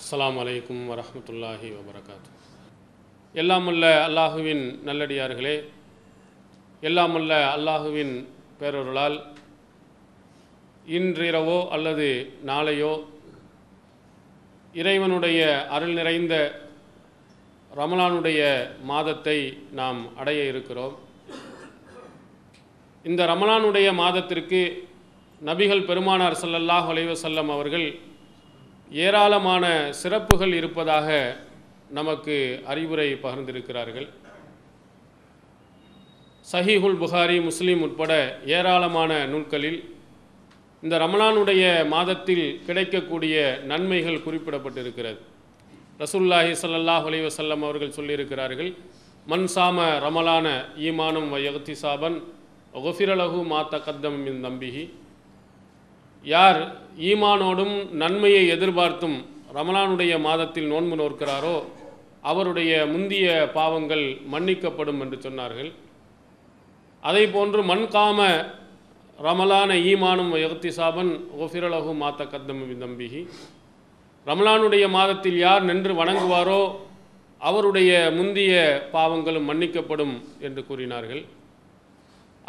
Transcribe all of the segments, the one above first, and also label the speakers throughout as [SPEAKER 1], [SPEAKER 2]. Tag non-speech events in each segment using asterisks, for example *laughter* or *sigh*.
[SPEAKER 1] அஸ்லாம் அலைக்கும் வரமத்துல்லாஹி வபரகாத்து. எல்லாமல்ல அல்லாஹுவின் நல்லடியார்களே எல்லாமல்ல அல்லாஹுவின் பேரொருளால் இன்றிரவோ அல்லது நாளையோ இறைவனுடைய அருள் நிறைந்த ரமலானுடைய மாதத்தை நாம் அடைய இருக்கிறோம். இந்த ரமலானுடைய மாதத்திற்கு நபிகள் பெருமானார் சல்லல்லாஹ் அலைஹி அவர்கள் ஏராளமான சிறப்புகள் இருப்பதாக நமக்கு அறிவுரை பகிர்ந்திருக்கிறார்கள். சஹீஹுல் புகாரி முஸ்லீம் உட்பட ஏராளமான நூல்களில் இந்த ரமணானுடைய மாதத்தில் கிடைக்கக்கூடிய நன்மைகள் குறிப்பிடப்பட்டிருக்கிறது. ரசூல்லாஹி சல்லாஹ் அலி வசல்லம் அவர்கள் சொல்லியிருக்கிறார்கள் மன்சாம ரமலான ஈமானும் வயகத்தி சாபன் ஒஃபிரலகு மாத்த கத்தம் மின் நம்பிகி யார் ஈமானோடும் நன்மையை எதிர்பார்த்தும் ரமலானுடைய மாதத்தில் நோன்பு நோக்கிறாரோ அவருடைய முந்திய பாவங்கள் மன்னிக்கப்படும் என்று சொன்னார்கள். அதை போன்று மண்காம ரமலான ஈமானும் எகத்திசாபன் ஒஃபிரலகு மாத்த கத்தம் நம்பிகி ரமலானுடைய மாதத்தில் யார் நின்று வணங்குவாரோ அவருடைய முந்திய பாவங்களும் மன்னிக்கப்படும் என்று கூறினார்கள்.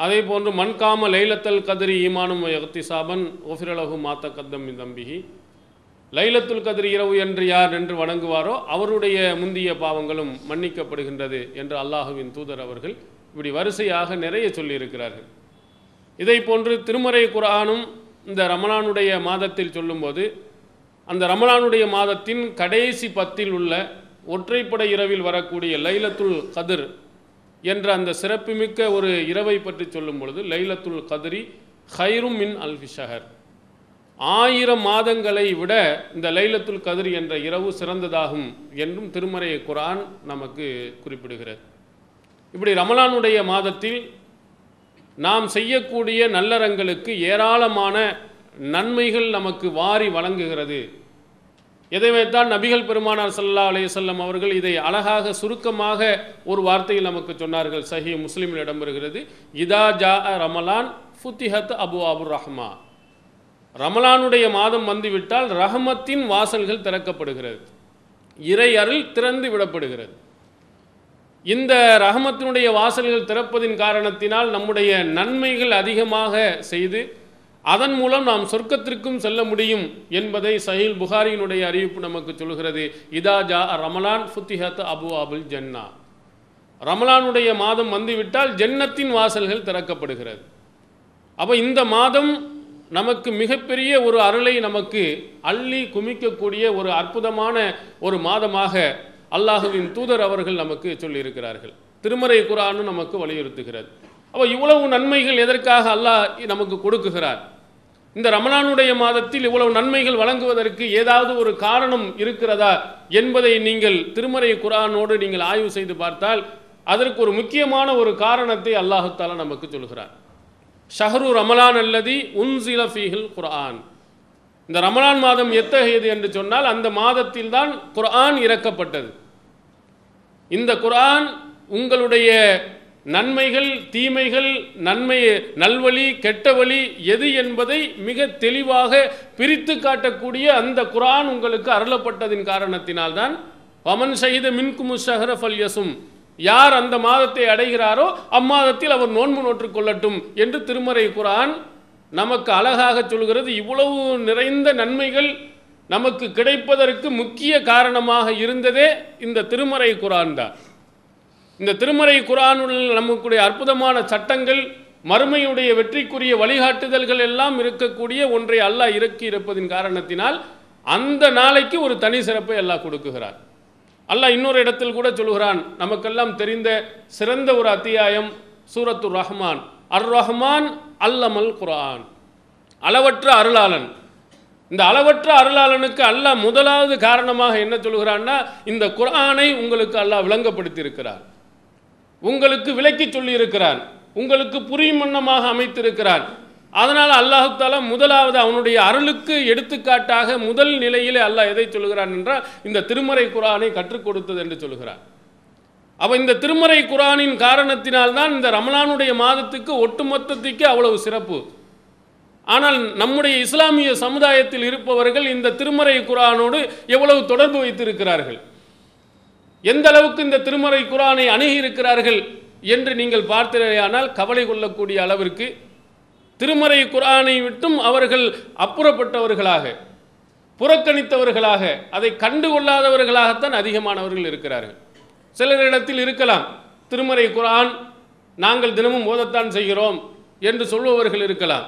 [SPEAKER 1] அதே போன்று மண்காம லைலத்தல் கதிரி ஈமானும் எகத்திசாபன் ஒஃபிரலகு மாத்த கத்தம் தம்பிகி லைலத்துல் கதிரி இரவு என்று யார் என்று வணங்குவாரோ அவருடைய முந்திய பாவங்களும் மன்னிக்கப்படுகின்றது என்று அல்லாஹுவின் தூதர் அவர்கள் இப்படி வரிசையாக நிறைய சொல்லியிருக்கிறார்கள். இதை போன்று திருமறை குரானும் இந்த ரமணானுடைய மாதத்தில் சொல்லும்போது அந்த ரமணானுடைய மாதத்தின் கடைசி பத்தில் உள்ள ஒற்றைப்படை இரவில் வரக்கூடிய லைலத்துல் கதிர் என்ற அந்த சிறப்புமிக்க ஒரு இரவை பற்றி சொல்லும் பொழுது லைலத்துல் கதிரி ஹைரும் மின் அல்ஃபி ஷஹர். ஆயிரம் மாதங்களை விட இந்த லைலத்துல் கதிரி என்ற இரவு சிறந்ததாகும் என்றும் திருமறை குரான் நமக்கு குறிப்பிடுகிறது. இப்படி ரமலானுடைய மாதத்தில் நாம் செய்யக்கூடிய நல்லறங்களுக்கு ஏராளமான நன்மைகள் நமக்கு வாரி வழங்குகிறது. எதை வைத்தால் நபிகள் பெருமானார் சல்லா அலையம் அவர்கள் இதை அழகாக சுருக்கமாக ஒரு வார்த்தையில் நமக்கு சொன்னார்கள். சஹி முஸ்லீமில் இடம்பெறுகிறது. இதா ஜா ரமலான் ஃபுத்திஹத் அபு அபுர் ரஹ்மா. ரமலானுடைய மாதம் வந்துவிட்டால் ரஹமத்தின் வாசல்கள் திறக்கப்படுகிறது. இறை அருள் திறந்து விடப்படுகிறது. இந்த ரஹமத்தினுடைய வாசல்கள் திறப்பதின் காரணத்தினால் நம்முடைய நன்மைகள் அதிகமாக செய்து அதன் மூலம் நாம் சொர்க்கத்திற்கும் செல்ல முடியும் என்பதை சஹில் புகாரியினுடைய அறிவிப்பு நமக்கு சொல்கிறது. இதா ஜா ரமலான் ஃபுத்திஹத் அபு அபுல் ஜன்னா. ரமலானுடைய மாதம் வந்துவிட்டால் ஜன்னத்தின் வாசல்கள் திறக்கப்படுகிறது. அப்போ இந்த மாதம் நமக்கு மிகப்பெரிய ஒரு அருளை நமக்கு அள்ளி குமிக்கக்கூடிய ஒரு அற்புதமான ஒரு மாதமாக அல்லாஹுவின் தூதர் அவர்கள் நமக்கு சொல்லியிருக்கிறார்கள். திருமறை குரானும் நமக்கு வலியுறுத்துகிறது. அப்போ இவ்வளவு நன்மைகள் எதற்காக அல்லாஹ் நமக்கு கொடுக்குகிறார்? இந்த ரமணானுடைய மாதத்தில் இவ்வளவு நன்மைகள் வழங்குவதற்கு ஏதாவது ஒரு காரணம் இருக்கிறதா என்பதை நீங்கள் திருமறை குரானோடு நீங்கள் ஆய்வு செய்து பார்த்தால் அதற்கு ஒரு முக்கியமான ஒரு காரணத்தை அல்லாஹாலா நமக்கு சொல்கிறார். ஷஹரு ரமலான் அல்லதி உன்சில ஃபீஹில் குர்ஆன். இந்த ரமலான் மாதம் எத்தகையது என்று சொன்னால் அந்த மாதத்தில் தான் குர்ஆன் இறக்கப்பட்டது. இந்த குர்ஆன் உங்களுடைய நன்மைகள் தீமைகள் நன்மை நல்வழி கெட்ட வழி எது என்பதை மிக தெளிவாக பிரித்து காட்டக்கூடிய அந்த குரான் உங்களுக்கு அருளப்பட்டதின் காரணத்தினால்தான் பமன் சகித மின்குமு ஷஹர ஃபல்யசும். யார் அந்த மாதத்தை அடைகிறாரோ அம்மாதத்தில் அவர் நோன்பு நோற்றுக் கொள்ளட்டும் என்று திருமறை குரான் நமக்கு அழகாக சொல்கிறது. இவ்வளவு நிறைந்த நன்மைகள் நமக்கு கிடைப்பதற்கு முக்கிய காரணமாக இருந்ததே இந்த திருமறை குரான் தான். இந்த திருமறை குரானுள் நமக்குடைய அற்புதமான சட்டங்கள் மறுமையுடைய வெற்றிக்குரிய வழிகாட்டுதல்கள் எல்லாம் இருக்கக்கூடிய ஒன்றை அல்லாஹ் இறக்கி இருப்பதின் காரணத்தினால் அந்த நாளைக்கு ஒரு தனி சிறப்பை அல்லாஹ் கொடுக்குகிறார். அல்லாஹ் இன்னொரு இடத்தில் கூட சொல்கிறான் நமக்கெல்லாம் தெரிந்த சிறந்த ஒரு அத்தியாயம் சூரத்து ரஹ்மான். அர் ரஹ்மான் அல்லமல் குரான். அளவற்ற அருளாளன். இந்த அளவற்ற அருளாளனுக்கு அல்லாஹ் முதலாவது காரணமாக என்ன சொல்கிறான்னா இந்த குரானை உங்களுக்கு அல்லாஹ் விளங்கப்படுத்தி இருக்கிறார் உங்களுக்கு விளக்கி சொல்லியிருக்கிறான் உங்களுக்கு புரியும் வண்ணமாக அமைத்திருக்கிறான் அதனால் அல்லாஹு முதலாவது அவனுடைய அருளுக்கு எடுத்துக்காட்டாக முதல் நிலையிலே அல்லாஹ் எதை சொல்கிறான் என்றால் இந்த திருமறை குரானை கற்றுக் கொடுத்தது என்று சொல்கிறான் அப்போ இந்த திருமறை குரானின் காரணத்தினால்தான் இந்த ரமலானுடைய மாதத்துக்கு ஒட்டுமொத்தத்துக்கு அவ்வளவு சிறப்பு. ஆனால் நம்முடைய இஸ்லாமிய சமுதாயத்தில் இருப்பவர்கள் இந்த திருமறை குரானோடு எவ்வளவு தொடர்பு வைத்திருக்கிறார்கள்? எந்த அளவுக்கு இந்த திருமறை குரானை அணுகி இருக்கிறார்கள் என்று நீங்கள் பார்த்தீர்களானால் கவலை கொள்ளக்கூடிய அளவிற்கு திருமறை குரானை விட்டும் அவர்கள் அப்புறப்பட்டவர்களாக புறக்கணித்தவர்களாக அதை கண்டுகொள்ளாதவர்களாகத்தான் அதிகமானவர்கள் இருக்கிறார்கள். சிலரிடத்தில் இருக்கலாம் திருமறை குரான் நாங்கள் தினமும் ஓதத்தான் செய்கிறோம் என்று சொல்பவர்கள் இருக்கலாம்.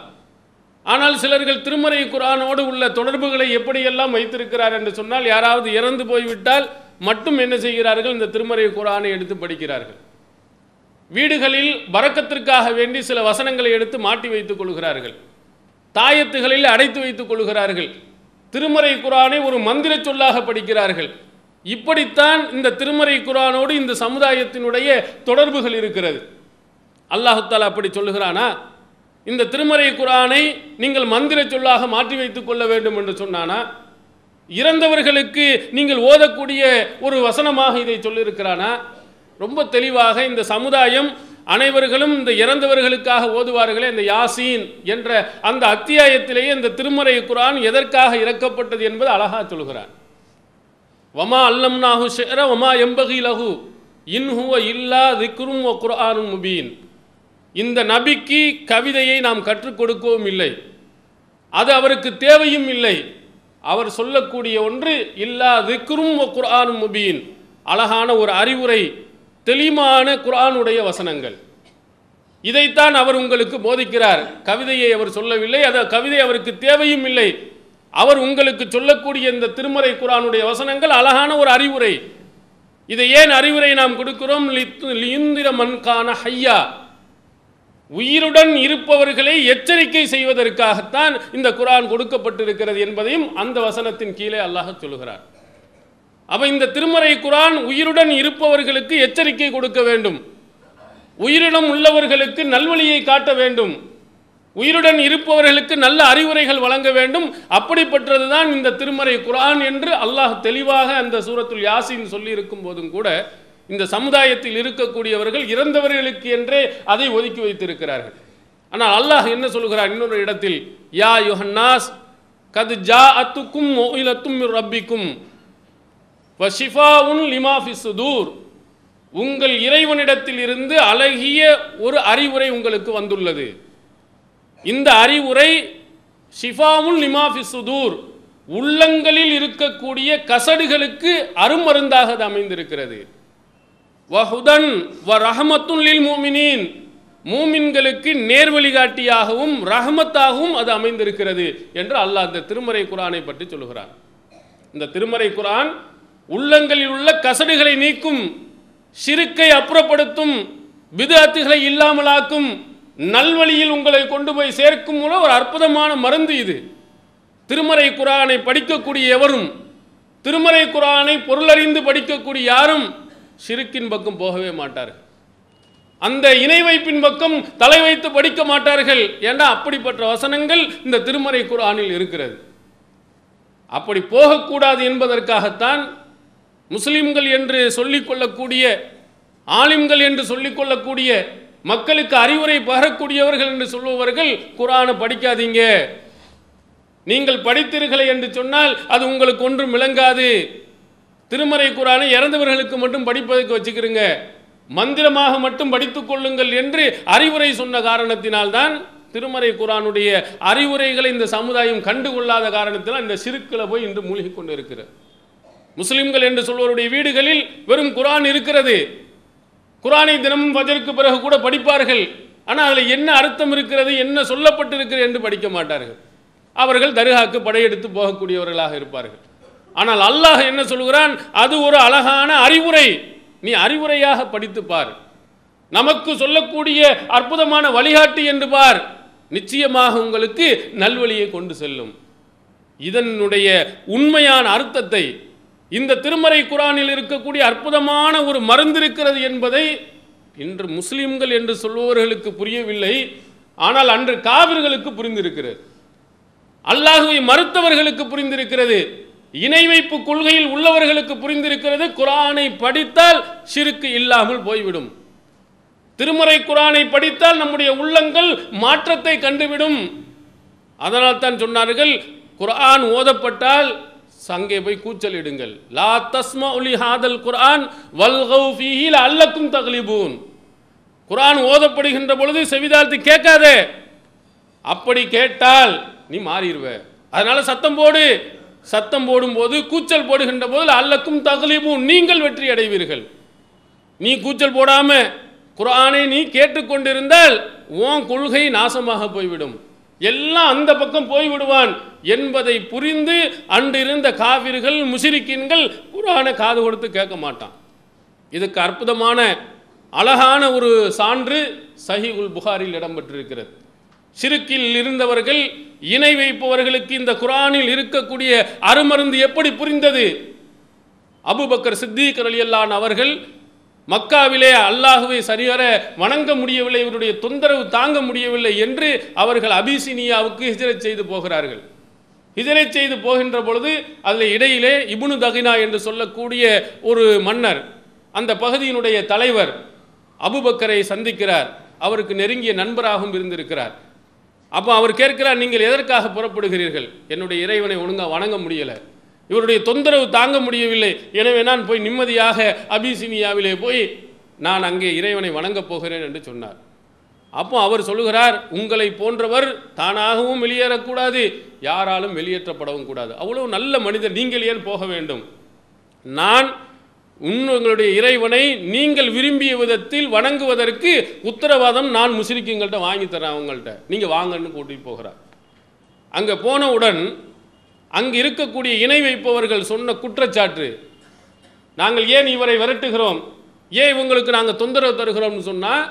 [SPEAKER 1] ஆனால் சிலர்கள் திருமறை குரானோடு உள்ள தொடர்புகளை எப்படியெல்லாம் வைத்திருக்கிறார் என்று சொன்னால் யாராவது இறந்து போய்விட்டால் மட்டும் என்ன செய்கிறார்கள்? இந்த திருமறை குரானை எடுத்து படிக்கிறார்கள். வீடுகளில் வரக்கத்திற்காக வேண்டி சில வசனங்களை எடுத்து மாட்டி வைத்துக் கொள்கிறார்கள். தாயத்துகளில் அடைத்து வைத்துக் கொள்கிறார்கள். திருமறை குரானை ஒரு மந்திர சொல்லாக படிக்கிறார்கள். இப்படித்தான் இந்த திருமறை குரானோடு இந்த சமுதாயத்தினுடைய தொடர்புகள் இருக்கிறது. அல்லாஹு அப்படி சொல்லுகிறானா? இந்த திருமறை குரானை நீங்கள் மந்திர சொல்லாக மாற்றி வைத்துக் கொள்ள வேண்டும் என்று சொன்னானா? இறந்தவர்களுக்கு நீங்கள் ஓதக்கூடிய ஒரு வசனமாக இதை சொல்லியிருக்கிறானா? ரொம்ப தெளிவாக இந்த சமுதாயம் அனைவர்களும் இந்த இறந்தவர்களுக்காக ஓதுவார்களே இந்த யாசீன் என்ற அந்த அத்தியாயத்திலேயே இந்த திருமறை குரான் எதற்காக இறக்கப்பட்டது என்பது அழகா சொல்கிறான். வமா அல்லம்னாஹு ஷெர வமா எம்பகி லகு இன்ஹுவ இல்லா திக்ரும் ஒ குரானும் முபீன். இந்த நபிக்கு கவிதையை நாம் கற்றுக் கொடுக்கவும் இல்லை. அது அவருக்கு தேவையும் இல்லை. அவர் சொல்லக்கூடிய ஒன்று இல்லா திக்ரும் ஒ குர்ஆனும் முபீன். அழகான ஒரு அறிவுரை தெளிவான குர்ஆனுடைய வசனங்கள். இதைத்தான் அவர் உங்களுக்கு போதிக்கிறார். கவிதையை அவர் சொல்லவில்லை அது கவிதை அவருக்கு தேவையும் இல்லை. அவர் உங்களுக்கு சொல்லக்கூடிய இந்த திருமறை குரானுடைய வசனங்கள் அழகான ஒரு அறிவுரை. இதை ஏன் அறிவுரை நாம் கொடுக்கிறோம்? லித்து- லியுந்திர மண்கான ஹையா. உயிருடன் இருப்பவர்களை எச்சரிக்கை செய்வதற்காகத்தான் இந்த குரான் கொடுக்கப்பட்டிருக்கிறது என்பதையும் அந்த வசனத்தின் கீழே அல்லாஹ் சொல்லுகிறார். அப்ப இந்த திருமறை குரான் உயிருடன் இருப்பவர்களுக்கு எச்சரிக்கை கொடுக்க வேண்டும். உயிரினம் உள்ளவர்களுக்கு நல்வழியை காட்ட வேண்டும். உயிருடன் இருப்பவர்களுக்கு நல்ல அறிவுரைகள் வழங்க வேண்டும். அப்படிப்பட்டதுதான் இந்த திருமறை குரான் என்று அல்லாஹ் தெளிவாக அந்த சூரத்துல் யாசின் சொல்லி இருக்கும் போதும் கூட இந்த சமுதாயத்தில் இருக்கக்கூடியவர்கள் இறந்தவர்களுக்கு என்றே அதை ஒதுக்கி வைத்திருக்கிறார்கள். ஆனால் அல்லாஹ் என்ன சொல்கிறார் இன்னொரு இடத்தில் யா யுஹன்னாஸ் கது ஜா அத்துக்கும் மொயிலத்தும் ரப்பிக்கும் வஷிஃபாவுன் லிமா சுதூர். உங்கள் இறைவனிடத்தில் இருந்து அழகிய ஒரு அறிவுரை உங்களுக்கு வந்துள்ளது. இந்த அறிவுரை ஷிஃபாவுன் லிமா சுதூர். உள்ளங்களில் இருக்கக்கூடிய கசடுகளுக்கு அருமருந்தாக அது அமைந்திருக்கிறது. வஹுதன் வ ரஹமத்துன் லில் மூமினின். மூமின்களுக்கு நேர்வழிகாட்டியாகவும் ரஹமத்தாகவும் அது அமைந்திருக்கிறது என்று அல்லாஹ் இந்த திருமறை குரானை பற்றி சொல்லுகிறான். இந்த திருமறை குரான் உள்ளங்களில் உள்ள கசடுகளை நீக்கும் சிறுக்கை அப்புறப்படுத்தும் விதத்துகளை இல்லாமலாக்கும் நல்வழியில் உங்களை கொண்டு போய் சேர்க்கும் மூலம் ஒரு அற்புதமான மருந்து இது. திருமறை குரானை படிக்கக்கூடிய எவரும் திருமறை குரானை பொருளறிந்து படிக்கக்கூடிய யாரும் சிறுக்கின் பக்கம் போகவே மாட்டார்கள். அந்த இணை வைப்பின் பக்கம் தலை வைத்து படிக்க மாட்டார்கள் ஏன்னா அப்படிப்பட்ட வசனங்கள் இந்த திருமறை குரானில் இருக்கிறது. அப்படி போகக்கூடாது என்பதற்காகத்தான் முஸ்லிம்கள் என்று சொல்லிக்கொள்ளக்கூடிய ஆலிம்கள் என்று சொல்லிக்கொள்ளக்கூடிய மக்களுக்கு அறிவுரை பகரக்கூடியவர்கள் என்று சொல்லுபவர்கள் குரானை படிக்காதீங்க. நீங்கள் படித்தீர்களே என்று சொன்னால் அது உங்களுக்கு ஒன்றும் விளங்காது. திருமறை குரானை இறந்தவர்களுக்கு மட்டும் படிப்பதற்கு வச்சுக்கிறீங்க. மந்திரமாக மட்டும் படித்துக் கொள்ளுங்கள் என்று அறிவுரை சொன்ன காரணத்தினால்தான் திருமறை குரானுடைய அறிவுரைகளை இந்த சமுதாயம் கண்டுகொள்ளாத காரணத்தினால் இந்த சிறுக்கில் போய் இன்று மூழ்கி கொண்டு இருக்கிறது முஸ்லிம்கள் என்று சொல்வருடைய வீடுகளில் வெறும் குரான் இருக்கிறது. குரானை தினமும் ஃபஜருக்கு பிறகு கூட படிப்பார்கள். ஆனால் அதில் என்ன அர்த்தம் இருக்கிறது என்ன சொல்லப்பட்டிருக்கிறது என்று படிக்க மாட்டார்கள். அவர்கள் தருகாக்கு படையெடுத்து போகக்கூடியவர்களாக இருப்பார்கள். ஆனால் அல்லாஹ் என்ன சொல்கிறான் அது ஒரு அழகான அறிவுரை. நீ அறிவுரையாக படித்து பார். நமக்கு சொல்லக்கூடிய அற்புதமான வழிகாட்டி என்று பார். நிச்சயமாக உங்களுக்கு நல்வழியை கொண்டு செல்லும். இதனுடைய உண்மையான அர்த்தத்தை இந்த திருமறை குரானில் இருக்கக்கூடிய அற்புதமான ஒரு மருந்து இருக்கிறது என்பதை இன்று முஸ்லிம்கள் என்று சொல்பவர்களுக்கு புரியவில்லை. ஆனால் அன்று காவிர்களுக்கு புரிந்திருக்கிறது. அல்லாஹுவை மறுத்தவர்களுக்கு புரிந்திருக்கிறது. இணை வைப்பு கொள்கையில் உள்ளவர்களுக்கு புரிந்திருக்கிறது. குரானை படித்தால் சிறுக்கு இல்லாமல் போய்விடும். திருமறை குரானை படித்தால் நம்முடைய உள்ளங்கள் மாற்றத்தை கண்டுவிடும். அதனால் தான் சொன்னார்கள் குரான் ஓதப்பட்டால் அங்கே போய் கூச்சலிடுங்கள். லா தஸ்மா உலி ஹாதல் குரான் வல்கௌ அல்லக்கும் தகலிபூன். குரான் ஓதப்படுகின்ற பொழுது செவிதாழ்த்து கேட்காதே. அப்படி கேட்டால் நீ மாறிடுவ. அதனால சத்தம் போடு. சத்தம் போடும்போது கூச்சல் போடுகின்ற போது அல்லக்கும் தகலிபும் நீங்கள் வெற்றி அடைவீர்கள். நீ கூச்சல் போடாம குரானை நீ கேட்டுக்கொண்டிருந்தால் உன் கொள்கை நாசமாக போய்விடும். எல்லாம் அந்த பக்கம் போய்விடுவான். என்பதை புரிந்து அன்றிருந்த காவிர்கள் முசிரிக்கின்கள் குரானை காது கொடுத்து கேட்க மாட்டான். இதுக்கு அற்புதமான அழகான ஒரு சான்று சஹீகுல் புகாரில் இடம்பெற்றிருக்கிறது. சிறுக்கில் இருந்தவர்கள் இணை வைப்பவர்களுக்கு இந்த குரானில் இருக்கக்கூடிய அருமருந்து எப்படி புரிந்தது? அபுபக்கர் சித்திக் அலியல்லான் அவர்கள் மக்காவிலே அல்லாஹுவை சரிவர வணங்க முடியவில்லை இவருடைய தொந்தரவு தாங்க முடியவில்லை என்று அவர்கள் அபிசினியாவுக்கு ஹிஜரத் செய்து போகிறார்கள். ஹிஜரத் செய்து போகின்ற பொழுது அதில் இடையிலே இபுனு தகினா என்று சொல்லக்கூடிய ஒரு மன்னர் அந்த பகுதியினுடைய தலைவர் அபுபக்கரை சந்திக்கிறார். அவருக்கு நெருங்கிய நண்பராகவும் இருந்திருக்கிறார். அப்போ அவர் கேட்கிறார் நீங்கள் எதற்காக புறப்படுகிறீர்கள்? என்னுடைய இறைவனை ஒழுங்காக வணங்க முடியலை. இவருடைய தொந்தரவு தாங்க முடியவில்லை. எனவே நான் போய் நிம்மதியாக அபிசினியாவிலே போய் நான் அங்கே இறைவனை வணங்கப் போகிறேன் என்று சொன்னார். அப்போ அவர் சொல்லுகிறார் உங்களை போன்றவர் தானாகவும் வெளியேறக்கூடாது யாராலும் வெளியேற்றப்படவும் கூடாது. அவ்வளவு நல்ல மனிதர் நீங்கள் ஏன் போக வேண்டும்? நான் உங்களுடைய இறைவனை நீங்கள் விரும்பிய விதத்தில் வணங்குவதற்கு உத்தரவாதம் நான் முஸ்லிக்குங்கள்ட்ட வாங்கி தரேன் அவங்கள்ட்ட. நீங்கள் வாங்கன்னு கூட்டிகிட்டு போகிறார். அங்கே போனவுடன் அங்கு இருக்கக்கூடிய இணை வைப்பவர்கள் சொன்ன குற்றச்சாட்டு நாங்கள் ஏன் இவரை விரட்டுகிறோம்? ஏன் இவங்களுக்கு நாங்கள் தொந்தரவு தருகிறோம்னு சொன்னால்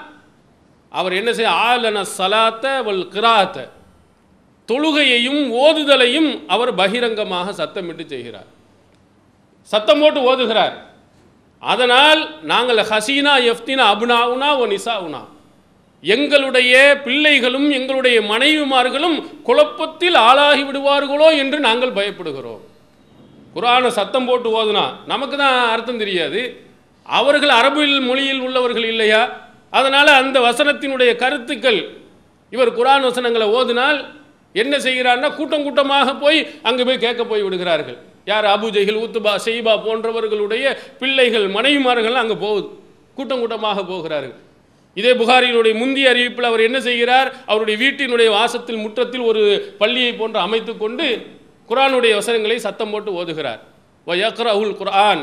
[SPEAKER 1] அவர் என்ன செய்ய ஆலன சலாத்த வல் கிராத்த. தொழுகையையும் ஓதுதலையும் அவர் பகிரங்கமாக சத்தமிட்டு செய்கிறார். சத்தம் போட்டு ஓதுகிறார். அதனால் நாங்கள் ஹசீனா எஃப்தினா அபுனாவுனா ஓ நிசாவுனா. எங்களுடைய பிள்ளைகளும் எங்களுடைய மனைவிமார்களும் குழப்பத்தில் ஆளாகி விடுவார்களோ என்று நாங்கள் பயப்படுகிறோம். குரானை சத்தம் போட்டு ஓதுனா நமக்கு தான் அர்த்தம் தெரியாது. அவர்கள் அரபில் மொழியில் உள்ளவர்கள் இல்லையா? அதனால் அந்த வசனத்தினுடைய கருத்துக்கள் இவர் குரான் வசனங்களை ஓதினால் என்ன செய்கிறார்னா கூட்டம் கூட்டமாக போய் அங்கே போய் கேட்க போய் விடுகிறார்கள். யார் அபுஜைகள் ஊத்துபா செய்பா போன்றவர்களுடைய பிள்ளைகள் மனைவிமார்கள் அங்கே போகுது. கூட்டம் கூட்டமாக போகிறார்கள். இதே புகாரியினுடைய முந்தைய அறிவிப்பில் அவர் என்ன செய்கிறார்? அவருடைய வீட்டினுடைய வாசத்தில் முற்றத்தில் ஒரு பள்ளியை போன்று அமைத்து கொண்டு குரானுடைய வசனங்களை சத்தம் போட்டு ஓதுகிறார். வ யக்ரஹுல் குரான்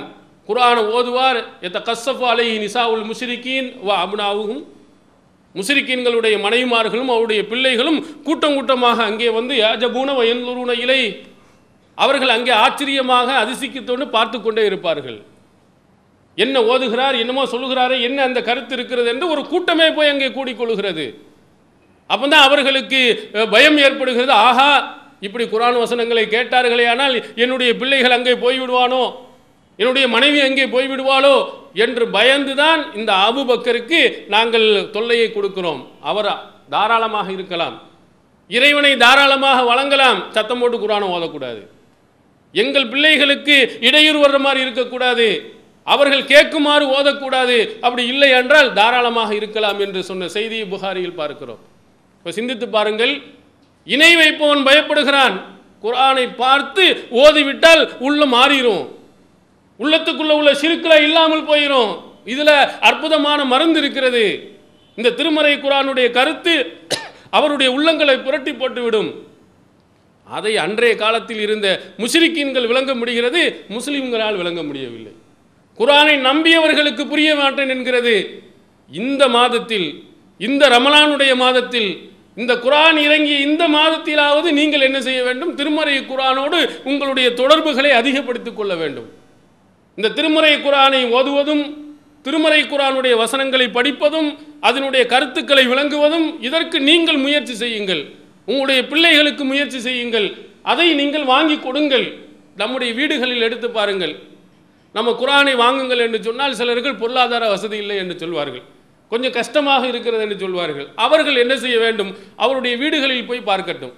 [SPEAKER 1] குரானை ஓதுவார். எத்த கஸ்ஸஃபு அலைஹி நிசாவுல் முஷ்ரிகீன் வ அப்னாவுஹும். முஸ்ரிக்கீன்களுடைய மனைவிமார்களும் அவருடைய பிள்ளைகளும் கூட்டம் கூட்டமாக அங்கே வந்து யாஜபூன வயன்லுருன இலை அவர்கள் அங்கே ஆச்சரியமாக அதிசிக்கத்தோடு பார்த்து கொண்டே இருப்பார்கள். என்ன ஓதுகிறார் என்னமோ சொல்லுகிறாரே என்ன அந்த கருத்து இருக்கிறது என்று ஒரு கூட்டமே போய் அங்கே கூடிக்கொள்கிறது. அப்பதான் அவர்களுக்கு பயம் ஏற்படுகிறது. ஆஹா இப்படி குரான் வசனங்களை கேட்டார்களே ஆனால் என்னுடைய பிள்ளைகள் அங்கே போய்விடுவானோ? என்னுடைய மனைவி அங்கே போய்விடுவாளோ? என்று பயந்துதான் இந்த அபுபக்கருக்கு நாங்கள் தொல்லையை கொடுக்கிறோம். அவர் தாராளமாக இருக்கலாம். இறைவனை தாராளமாக வழங்கலாம். சத்தம் போட்டு குரானை ஓதக்கூடாது. எங்கள் பிள்ளைகளுக்கு இடையூறு வர்ற மாதிரி இருக்கக்கூடாது. அவர்கள் கேட்குமாறு ஓதக்கூடாது. அப்படி இல்லை என்றால் தாராளமாக இருக்கலாம் என்று சொன்ன செய்தியை புகாரியில் பார்க்கிறோம். இப்போ சிந்தித்து பாருங்கள். இணை வைப்பவன் பயப்படுகிறான். குரானை பார்த்து ஓதிவிட்டால் உள்ள மாறிடும் உள்ளத்துக்குள்ள உள்ள சிறுக்களை இல்லாமல் போயிடும் இதில் அற்புதமான மருந்து இருக்கிறது. இந்த திருமறை குரானுடைய கருத்து அவருடைய உள்ளங்களை புரட்டி போட்டுவிடும். அதை அன்றைய காலத்தில் இருந்த முஸ்லிக்கீன்கள் விளங்க முடிகிறது முஸ்லிம்களால் விளங்க முடியவில்லை. குரானை நம்பியவர்களுக்கு புரிய மாட்டேன் என்கிறது. இந்த மாதத்தில் இந்த ரமலானுடைய மாதத்தில் இந்த குரான் இறங்கிய இந்த மாதத்திலாவது நீங்கள் என்ன செய்ய வேண்டும்? திருமறை குரானோடு உங்களுடைய தொடர்புகளை அதிகப்படுத்திக் கொள்ள வேண்டும். இந்த திருமறை குரானை ஓதுவதும் திருமறை குரானுடைய வசனங்களை படிப்பதும் அதனுடைய கருத்துக்களை விளங்குவதும் இதற்கு நீங்கள் முயற்சி செய்யுங்கள். உங்களுடைய பிள்ளைகளுக்கு முயற்சி செய்யுங்கள். அதை நீங்கள் வாங்கி கொடுங்கள். நம்முடைய வீடுகளில் எடுத்து பாருங்கள். நம்ம குரானை வாங்குங்கள் என்று சொன்னால் சிலர்கள் பொருளாதார வசதி இல்லை என்று சொல்வார்கள். கொஞ்சம் கஷ்டமாக இருக்கிறது என்று சொல்வார்கள். அவர்கள் என்ன செய்ய வேண்டும்? அவருடைய வீடுகளில் போய் பார்க்கட்டும்.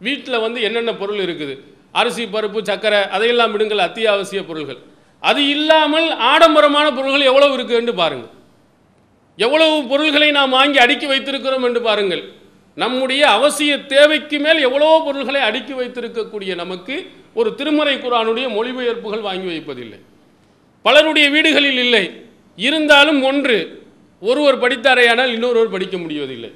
[SPEAKER 1] வீட்டில் வந்து என்னென்ன பொருள் இருக்குது? அரிசி பருப்பு சர்க்கரை அதையெல்லாம் விடுங்கள். அத்தியாவசிய பொருள்கள். அது இல்லாமல் ஆடம்பரமான பொருள்கள் எவ்வளவு இருக்கு என்று பாருங்கள். எவ்வளவு பொருள்களை நாம் வாங்கி அடுக்கி வைத்திருக்கிறோம் என்று பாருங்கள். நம்முடைய அவசிய தேவைக்கு மேல் எவ்வளோ பொருள்களை அடுக்கி வைத்திருக்கக்கூடிய நமக்கு ஒரு திருமறை குரானுடைய மொழிபெயர்ப்புகள் வாங்கி வைப்பதில்லை. பலருடைய வீடுகளில் இல்லை. இருந்தாலும் ஒன்று ஒருவர் படித்தாரையானால் இன்னொருவர் படிக்க முடிவதில்லை.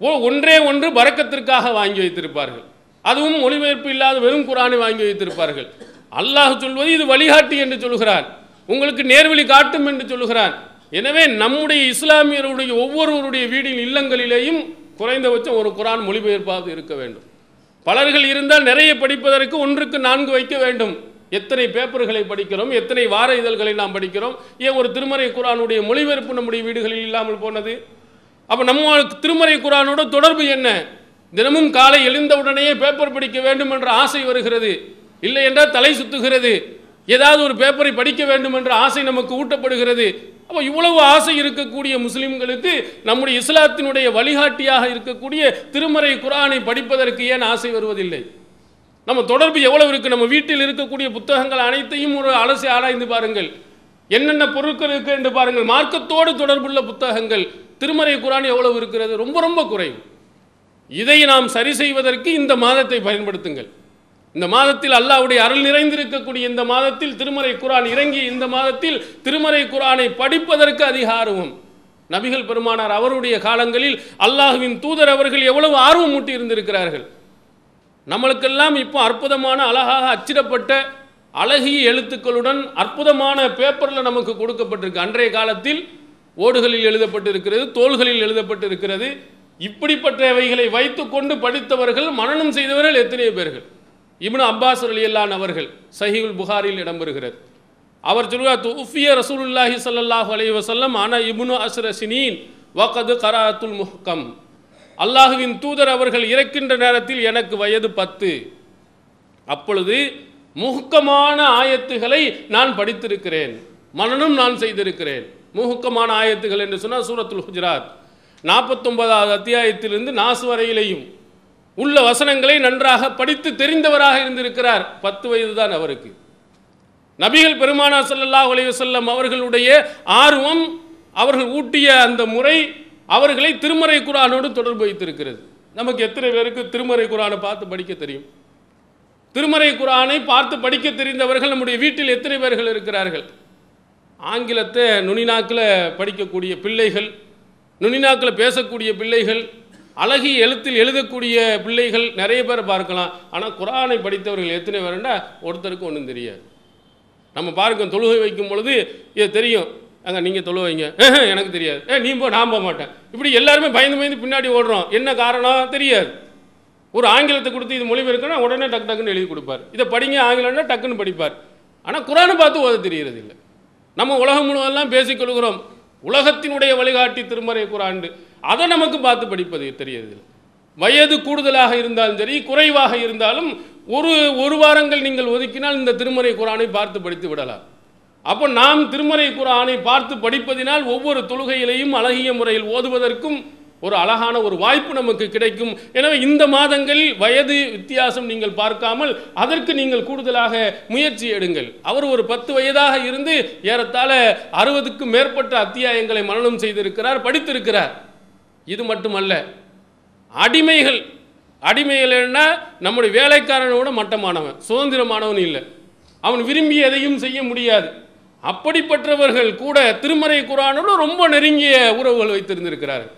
[SPEAKER 1] ஓ ஒன்றே ஒன்று பறக்கத்திற்காக வாங்கி வைத்திருப்பார்கள். அதுவும் மொழிபெயர்ப்பு இல்லாத வெறும் குரானை வாங்கி வைத்திருப்பார்கள். அல்லாஹ் சொல்வது இது வழிகாட்டி என்று சொல்கிறான். உங்களுக்கு நேர்வழி காட்டும் என்று சொல்கிறான். எனவே நம்முடைய இஸ்லாமியருடைய ஒவ்வொருவருடைய வீடின் இல்லங்களிலேயும் குறைந்தபட்சம் ஒரு குரான் மொழிபெயர்ப்பாவது இருக்க வேண்டும். பலர்கள் இருந்தால் நிறைய படிப்பதற்கு ஒன்றுக்கு நான்கு வைக்க வேண்டும். எத்தனை பேப்பர்களை படிக்கிறோம்? எத்தனை வார இதழ்களை நாம் படிக்கிறோம்? ஏன் ஒரு திருமறை குரானுடைய மொழிபெயர்ப்பு நம்முடைய வீடுகளில் இல்லாமல் போனது? அப்போ நம்ம திருமறை குரானோட தொடர்பு என்ன? தினமும் காலை எழுந்தவுடனேயே பேப்பர் படிக்க வேண்டும் என்ற ஆசை வருகிறது. இல்லை என்றால் தலை சுத்துகிறது. ஏதாவது ஒரு பேப்பரை படிக்க வேண்டும் என்ற ஆசை நமக்கு ஊட்டப்படுகிறது. அப்போ இவ்வளவு ஆசை இருக்கக்கூடிய முஸ்லிம்களுக்கு நம்முடைய இஸ்லாத்தினுடைய வழிகாட்டியாக இருக்கக்கூடிய திருமறை குரானை படிப்பதற்கு ஏன் ஆசை வருவதில்லை? நம்ம தொடர்பு எவ்வளவு இருக்கு? நம்ம வீட்டில் இருக்கக்கூடிய புத்தகங்கள் அனைத்தையும் ஒரு அலசி ஆராய்ந்து பாருங்கள். என்னென்ன பொருட்கள் இருக்கு என்று பாருங்கள். மார்க்கத்தோடு தொடர்புள்ள புத்தகங்கள் திருமறை குரான் எவ்வளவு இருக்கிறது? ரொம்ப ரொம்ப குறைவு. இதை நாம் சரி செய்வதற்கு இந்த மாதத்தை பயன்படுத்துங்கள். இந்த மாதத்தில் அல்லாவுடைய அருள் நிறைந்திருக்கக்கூடிய இந்த மாதத்தில் திருமறை குரான் இறங்கி இந்த மாதத்தில் திருமறை குரானை படிப்பதற்கு அதிக ஆர்வம் நபிகள் பெருமானார் அவருடைய காலங்களில் அல்லாஹுவின் தூதர் அவர்கள் எவ்வளவு ஆர்வம் மூட்டி இருந்திருக்கிறார்கள். நம்மளுக்கெல்லாம் இப்போ அற்புதமான அழகாக அச்சிடப்பட்ட அழகிய எழுத்துக்களுடன் அற்புதமான பேப்பரில் நமக்கு கொடுக்கப்பட்டிருக்கு. அன்றைய காலத்தில் ஓடுகளில் எழுதப்பட்டிருக்கிறது தோள்களில் எழுதப்பட்டிருக்கிறது. இப்படிப்பட்டவைகளை வைத்துக்கொண்டு படித்தவர்கள் மனநம் செய்தவர்கள் எத்தனையோ பேர்கள். இப்னு அப்பாஸ் அலியல்லான் அவர்கள் சஹீல் புகாரில் இடம்பெறுகிறது. அவர் சொல்லுவார் துஃபிய ரசூலுல்லாஹி ஸல்லல்லாஹு அலி வசல்லம் ஆனா இப்னு அஸ்ர சினீன் வகது கராத்துல் முஹ்கம். அல்லாஹுவின் தூதர் அவர்கள் இறக்கின்ற நேரத்தில் எனக்கு வயது பத்து. அப்பொழுது முஹுக்கமான ஆயத்துகளை நான் படித்திருக்கிறேன். மனனும் நான் செய்திருக்கிறேன். முஹுக்கமான ஆயத்துகள் என்று சொன்னால் சூரத்துல் ஹுஜராத். நாற்பத்தொன்பதாவது அத்தியாயத்திலிருந்து நாசு வரையிலேயும் உள்ள வசனங்களை நன்றாக படித்து தெரிந்தவராக இருந்திருக்கிறார். பத்து வயது தான் அவருக்கு. நபிகள் பெருமானார் ஸல்லல்லாஹு அலைஹி வஸல்லம் அவர்களுடைய ஆர்வம் அவர்கள் ஊட்டிய அந்த முறை அவர்களை திருமறை குரானோடு தொடர்பு வைத்திருக்கிறது. நமக்கு எத்தனை பேருக்கு திருமறை குரானை பார்த்து படிக்க தெரியும்? திருமறை குரானை பார்த்து படிக்க தெரிந்தவர்கள் நம்முடைய வீட்டில் எத்தனை பேர்கள் இருக்கிறார்கள்? ஆங்கிலத்தை நுனிநாக்கில் படிக்கக்கூடிய பிள்ளைகள் நுனிநாக்கில் பேசக்கூடிய பிள்ளைகள் அழகிய எழுத்தில் எழுதக்கூடிய பிள்ளைகள் நிறைய பேர் பார்க்கலாம். ஆனால் குரானை படித்தவர்கள் எத்தனை பேருண்டா ஒருத்தருக்கு ஒன்றும் தெரியாது. நம்ம பாருங்க தொழுகை வைக்கும் பொழுது இது தெரியும். அங்கே நீங்கள் தொழு வைங்க. எனக்கு தெரியாது. ஏ நீ போ நான் போக மாட்டேன். இப்படி எல்லாருமே பயந்து பயந்து பின்னாடி ஓடுறோம். என்ன காரணம்? தெரியாது. ஒரு ஆங்கிலத்தை கொடுத்து இது மொழிபெயர்க்கணும் உடனே டக்கு டக்குன்னு எழுதி கொடுப்பார். இதை படிங்க ஆங்கிலம்னா டக்குன்னு படிப்பார். ஆனால் குரானை பார்த்து ஓத தெரியறது இல்லை நம்ம உலகம் முழுவதெல்லாம் பேசிக்கொள்கிறோம் உலகத்தினுடைய வழிகாட்டி திருமறை குராண்டு அதை நமக்கு பார்த்து படிப்பது தெரியறதில்லை வயது கூடுதலாக இருந்தாலும் சரி குறைவாக இருந்தாலும் ஒரு ஒரு வாரங்கள் நீங்கள் ஒதுக்கினால் இந்த திருமறை குரானை பார்த்து படித்து விடலாம். அப்போ நாம் திருமறை குரானை பார்த்து படிப்பதினால் ஒவ்வொரு தொழுகையிலையும் அழகிய முறையில் ஓதுவதற்கும் ஒரு அழகான ஒரு வாய்ப்பு நமக்கு கிடைக்கும். எனவே இந்த மாதங்களில் வயது வித்தியாசம் நீங்கள் பார்க்காமல் அதற்கு நீங்கள் கூடுதலாக முயற்சி எடுங்கள். அவர் ஒரு பத்து வயதாக இருந்து ஏறத்தாழ அறுபதுக்கும் மேற்பட்ட அத்தியாயங்களை மரணம் செய்திருக்கிறார் படித்திருக்கிறார். இது மட்டுமல்ல அடிமைகள் அடிமைகள் என்ன நம்முடைய வேலைக்காரனோட மட்டமானவன் சுதந்திரமானவன் இல்லை. அவன் விரும்பி எதையும் செய்ய முடியாது. அப்படிப்பட்டவர்கள் கூட திருமறை குரானோடு ரொம்ப நெருங்கிய உறவுகள் வைத்திருந்திருக்கிறார்கள்.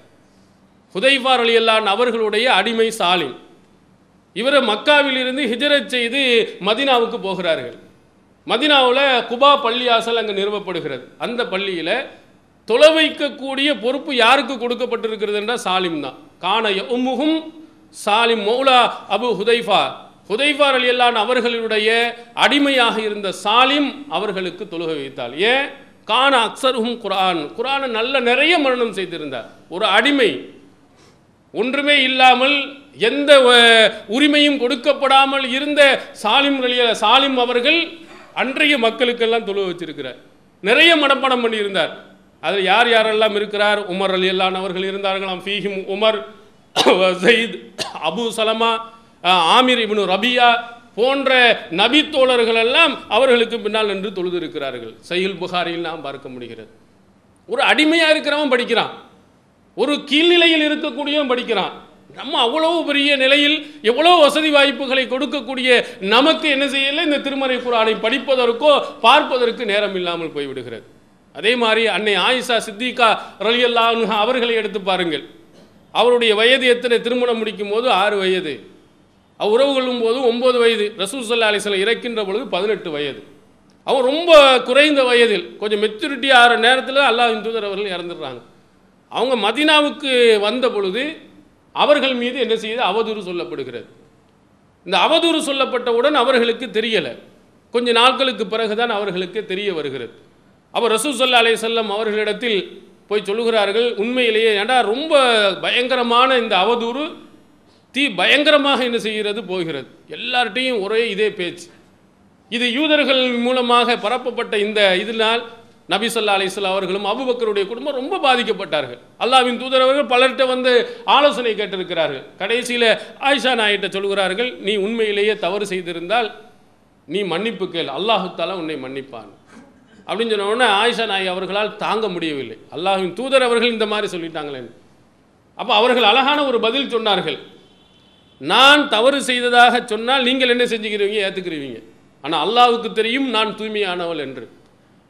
[SPEAKER 1] ஹுதைஃபார் அலியல்லான் அவர்களுடைய அடிமை சாலிம் இவர் மக்காவிலிருந்து ஹிஜரத் செய்து மதினாவுக்கு போகிறார்கள். மதினாவில் குபா பள்ளியாசல் அங்கே நிறுவப்படுகிறது. அந்த பள்ளியில் தொலை வைக்கக்கூடிய பொறுப்பு யாருக்கு கொடுக்கப்பட்டிருக்கிறது என்றால் சாலிம் தான். காண உம்முகும் சாலிம் மௌலா அபு ஹுதைஃபா. ஹுதைஃபார் அலியல்லான் அவர்களுடைய அடிமையாக இருந்த சாலிம் அவர்களுக்கு தொழுகை வைத்தாள். ஏன்? கான அக்சருகும் குரான் குரானை நல்ல நிறைய மரணம் செய்திருந்தார். ஒரு அடிமை ஒன்றுமே இல்லாமல் எந்த உரிமையும் கொடுக்கப்படாமல் இருந்த சாலிம் சாலிம் அவர்கள் அன்றைய மக்களுக்கெல்லாம் தொழு வச்சிருக்கிறார். நிறைய மனப்பாடம் பண்ணியிருந்தார். அதில் யார் யாரெல்லாம் இருக்கிறார்? உமர் அலி அல்லான் அவர்கள் இருந்தார்களாம். ஃபீஹிம் Umar *coughs* Zaid Abu Salama Amir Amir ibn Rabia போன்ற நபி தோழர்கள் எல்லாம் அவர்களுக்கு பின்னால் நின்று தொழுது இருக்கிறார்கள். சையுல் புகாரியில் நாம் பார்க்க முடிகிறது. ஒரு அடிமையாக இருக்கிறவன் படிக்கிறான். ஒரு கீழ்நிலையில் இருக்கக்கூடியவன் படிக்கிறான். நம்ம அவ்வளவு பெரிய நிலையில் எவ்வளோ வசதி வாய்ப்புகளை கொடுக்கக்கூடிய நமக்கு என்ன செய்யலை? இந்த திருமறை குரானை படிப்பதற்கோ பார்ப்பதற்கு நேரம் இல்லாமல் போய்விடுகிறது. அதே மாதிரி அன்னை ஆயிஷா சித்திகா ரலியல்லா அவர்களை எடுத்து பாருங்கள். அவருடைய வயது எத்தனை? திருமணம் முடிக்கும் போது ஆறு வயது. உறவு கொள்ளும் போது ஒன்பது வயது. ரசூல் சல்லா அலிஸ்லாம் இறக்கின்ற பொழுது பதினெட்டு வயது. அவர் ரொம்ப குறைந்த வயதில் கொஞ்சம் மெச்சூரிட்டி ஆகிற நேரத்தில் அல்லாஹ் இந்துதர் அவர்கள் இறந்துடுறாங்க. அவங்க மதீனாவுக்கு வந்த பொழுது அவர்கள் மீது என்ன செய்யுது அவதூறு சொல்லப்படுகிறது. இந்த அவதூறு சொல்லப்பட்டவுடன் அவர்களுக்கு தெரியலை. கொஞ்ச நாட்களுக்கு பிறகுதான் அவர்களுக்கு தெரிய வருகிறது. அவர் ரசூல் சல்லா அலே செல்லம் அவர்களிடத்தில் போய் சொல்லுகிறார்கள் உண்மையிலேயே ஏண்டா ரொம்ப பயங்கரமான இந்த அவதூறு தீ பயங்கரமாக என்ன செய்கிறது போகிறது. எல்லார்ட்டையும் ஒரே இதே பேச்சு. இது யூதர்கள் மூலமாக பரப்பப்பட்ட இந்த இதனால் நபி சொல்லா அலிஸ்லா அவர்களும் அபுபக்கருடைய குடும்பம் ரொம்ப பாதிக்கப்பட்டார்கள். அல்லாவின் தூதர் அவர்கள் பலர்கிட்ட வந்து ஆலோசனை கேட்டிருக்கிறார்கள். கடைசியில் ஆயிஷா நாயிட்ட சொல்கிறார்கள் நீ உண்மையிலேயே தவறு செய்திருந்தால் நீ மன்னிப்பு கேள். அல்லாஹுத்தாலா உன்னை மன்னிப்பான். அப்படின்னு சொன்ன உடனே ஆயிஷா நாய் அவர்களால் தாங்க முடியவில்லை. அல்லாஹின் தூதர் அவர்கள் இந்த மாதிரி சொல்லிட்டாங்களேன்னு அப்போ அவர்கள் அழகான ஒரு பதில் சொன்னார்கள். நான் தவறு செய்ததாக சொன்னால் நீங்கள் என்ன செஞ்சுக்கிறீங்க? ஏற்றுக்கிறீங்க ஆனால் அல்லாவுக்கு தெரியும் நான் தூய்மையானவள் என்று.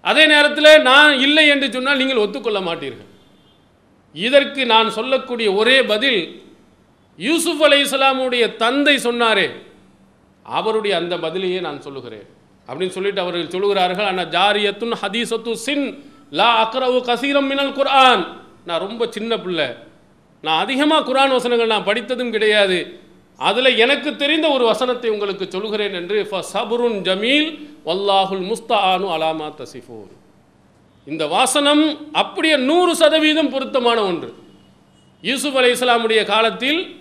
[SPEAKER 1] அதே நேரத்தில் நான் இல்லை என்று சொன்னால் நீங்கள் ஒத்துக்கொள்ள மாட்டீர்கள். இதற்கு நான் சொல்லக்கூடிய ஒரே பதில் யூசுப் அலை இஸ்லாமுடைய தந்தை சொன்னாரே அவருடைய அந்த பதிலையே நான் சொல்லுகிறேன். அப்படின்னு சொல்லிட்டு அவர்கள் சொல்லுகிறார்கள் ஆனால் ஜாரியத்துன் ஹதீசத்து சின் லா அக்ரவு கசீரம் மினல் குர்ஆன். நான் ரொம்ப சின்ன பிள்ளை. நான் அதிகமாக குரான் வசனங்கள் நான் படித்ததும் கிடையாது. அதில் எனக்கு தெரிந்த ஒரு வசனத்தை உங்களுக்கு சொல்கிறேன் என்று ஃப சபுருன் ஜமீல் வல்லாஹுல் முஸ்தானு அலாமா தசிஃபூர் இந்த வாசனம் அப்படியே நூறு சதவீதம் பொருத்தமான ஒன்று. யூசுப் அலை இஸ்லாமுடைய காலத்தில்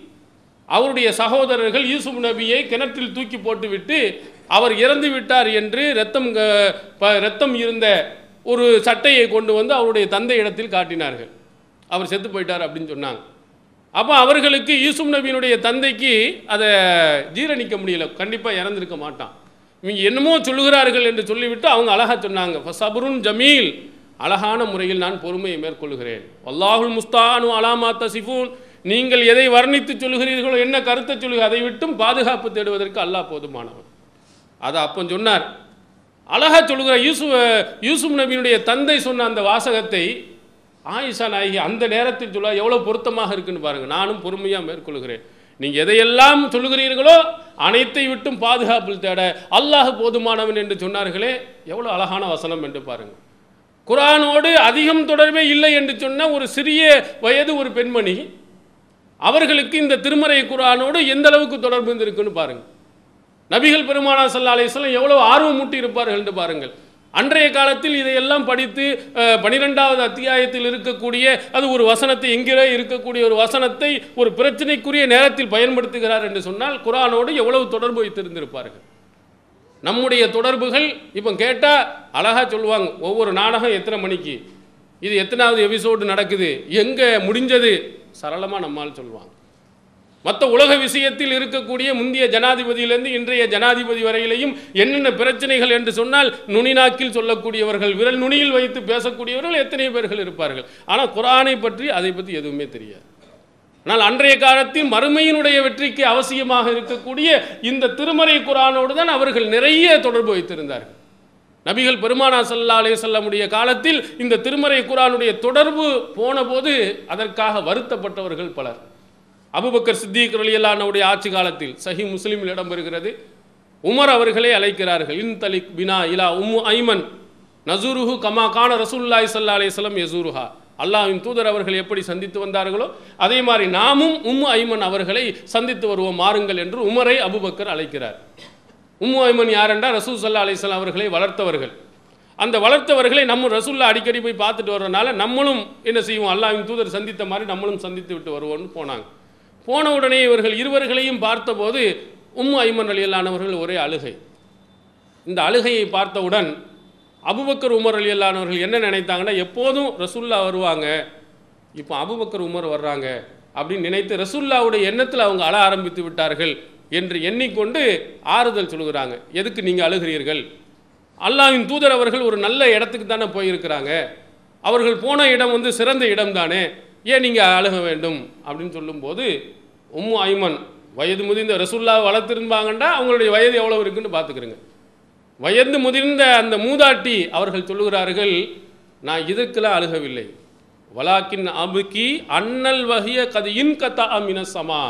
[SPEAKER 1] அவருடைய சகோதரர்கள் யூசுப் நபியை கிணற்றில் தூக்கி போட்டுவிட்டு அவர் இறந்து விட்டார் என்று ரத்தம் க- ப- ரத்தம் இருந்த ஒரு சட்டையை கொண்டு வந்து அவருடைய தந்தை இடத்தில் காட்டினார்கள். அவர் செத்து போயிட்டார் அப்படின்னு சொன்னாங்க. அப்போ அவர்களுக்கு யூசுப் நபியினுடைய தந்தைக்கு அதை ஜீரணிக்க முடியல. கண்டிப்பாக இறந்திருக்க மாட்டான். இவங்க என்னமோ சொல்லுகிறார்கள் என்று சொல்லிவிட்டு அவங்க அழகாக சொன்னாங்க. சபருன் ஜமீல். அழகான முறையில் நான் பொறுமையை மேற்கொள்கிறேன். அல்லாஹுல் முஸ்தானு அலாமா தசிஃபூன் நீங்கள் எதை வர்ணித்து சொல்லுகிறீர்களோ என்ன கருத்தை சொல்லுக அதை விட்டும் பாதுகாப்பு தேடுவதற்கு அல்லாஹ் போதுமானவன். அதை அப்போ சொன்னார். அழகா சொல்லுகிற யூசுப் யூசுப் நபியினுடைய தந்தை சொன்ன அந்த வாசகத்தை ஆயிஷா நாயகி அந்த நேரத்தில் சொல்ல எவ்வளோ பொருத்தமாக இருக்குன்னு பாருங்கள் நானும் பொறுமையாக மேற்கொள்கிறேன். நீங்கள் எதையெல்லாம் சொல்லுகிறீர்களோ அனைத்தை விட்டும் பாதுகாப்பில் தேட அல்லாஹ் போதுமானவன் என்று சொன்னார்களே எவ்வளோ அழகான வசனம் என்று பாருங்கள். குரானோடு அதிகம் தொடர்பே இல்லை என்று சொன்ன ஒரு சிறிய வயது ஒரு பெண்மணி அவர்களுக்கு இந்த திருமறை குரானோடு எந்த அளவுக்கு தொடர்பு இருந்திருக்குன்னு பாருங்கள். நபிகள் பெருமானா சல்லா அலிஸ்லாம் எவ்வளோ ஆர்வம் மூட்டி இருப்பார்கள் என்று பாருங்கள். அன்றைய காலத்தில் இதையெல்லாம் படித்து பனிரெண்டாவது அத்தியாயத்தில் இருக்கக்கூடிய அது ஒரு வசனத்தை எங்கிற இருக்கக்கூடிய ஒரு வசனத்தை ஒரு பிரச்சனைக்குரிய நேரத்தில் பயன்படுத்துகிறார் என்று சொன்னால் குரானோடு எவ்வளவு தொடர்பு வைத்திருந்திருப்பார்கள்? நம்முடைய தொடர்புகள் இப்போ கேட்டால் அழகாக சொல்லுவாங்க ஒவ்வொரு நாடகம் எத்தனை மணிக்கு? இது எத்தனாவது எபிசோடு நடக்குது? எங்கே முடிஞ்சது? சரளமாக நம்மால் சொல்லுவாங்க. மற்ற உலக விஷயத்தில் இருக்கக்கூடிய முந்தைய ஜனாதிபதியிலிருந்து இன்றைய ஜனாதிபதி வரையிலையும் என்னென்ன பிரச்சனைகள் என்று சொன்னால் நுனிநாக்கில் சொல்லக்கூடியவர்கள் விரல் நுனியில் வைத்து பேசக்கூடியவர்கள் எத்தனை பேர்கள் இருப்பார்கள். ஆனால் குரானை பற்றி அதை பற்றி எதுவுமே தெரியாது. ஆனால் அன்றைய காலத்தில் மறுமையினுடைய வெற்றிக்கு அவசியமாக இருக்கக்கூடிய இந்த திருமறை குரானோடு தான் அவர்கள் நிறைய தொடர்பு வைத்திருந்தார்கள். நபிகள் பெருமானா சல்லா அலைஹி வஸல்லமுடைய காலத்தில் இந்த திருமறை குரானுடைய தொடர்பு போன போது அதற்காக வருத்தப்பட்டவர்கள் பலர். அபுபக்கர் சித்திக் ரலியல்லானுடைய ஆட்சி காலத்தில் சஹி முஸ்லீமில் இடம்பெறுகிறது. உமர் அவர்களை அழைக்கிறார்கள் இன் தலிக் பினா இலா உம்மு ஐமன் நசூருஹு கமா கான ரசூல்லாய் சல்லா அலைஹி யசூருஹா. அல்லாஹ்வின் தூதர் அவர்கள் எப்படி சந்தித்து வந்தார்களோ அதே மாதிரி நாமும் உம்மு ஐமன் அவர்களை சந்தித்து வருவோம் மாறுங்கள் என்று உமரை அபுபக்கர் அழைக்கிறார். உம்மு ஐமன் யாரென்றால் ரசூல் சல்லா அலிஸ்லாம் அவர்களை வளர்த்தவர்கள். அந்த வளர்த்தவர்களை நம்ம ரசூல்லா அடிக்கடி போய் பார்த்துட்டு வர்றதுனால நம்மளும் என்ன செய்வோம்? அல்லாஹ்வின் தூதர் சந்தித்த மாதிரி நம்மளும் சந்தித்து விட்டு வருவோம்னு போனாங்க. போன உடனே இவர்கள் இருவர்களையும் பார்த்தபோது உம்மு ஐமன் அலியல்லானவர்கள் ஒரே அழுகை. இந்த அழுகையை பார்த்தவுடன் அபுபக்கர் உமர் அலியல்லானவர்கள் என்ன நினைத்தாங்கன்னா எப்போதும் ரசுல்லா வருவாங்க இப்போ அபுபக்கர் உமர் வர்றாங்க அப்படின்னு நினைத்து ரசுல்லாவுடைய எண்ணத்தில் அவங்க அழ ஆரம்பித்து விட்டார்கள் என்று எண்ணிக்கொண்டு ஆறுதல் சொல்கிறாங்க எதுக்கு நீங்கள் அழுகிறீர்கள்? அல்லாஹ்வின் தூதர் அவர்கள் ஒரு நல்ல இடத்துக்கு தானே போயிருக்கிறாங்க. அவர்கள் போன இடம் வந்து சிறந்த இடம் தானே ஏன் நீங்கள் அழுக வேண்டும்? அப்படின்னு சொல்லும்போது உம்மு ஐமன் வயது முதிர்ந்த ரசுல்லா வளர்த்திருந்தாங்கன்னா அவங்களுடைய வயது எவ்வளோ இருக்குன்னு பார்த்துக்கிறங்க. வயது முதிர்ந்த அந்த மூதாட்டி அவர்கள் சொல்லுகிறார்கள் நான் இதற்கெல்லாம் அழுகவில்லை. வலாக்கின் அபுக்கி அன்னல் வகிய கதையின் கத்தா அமினசமா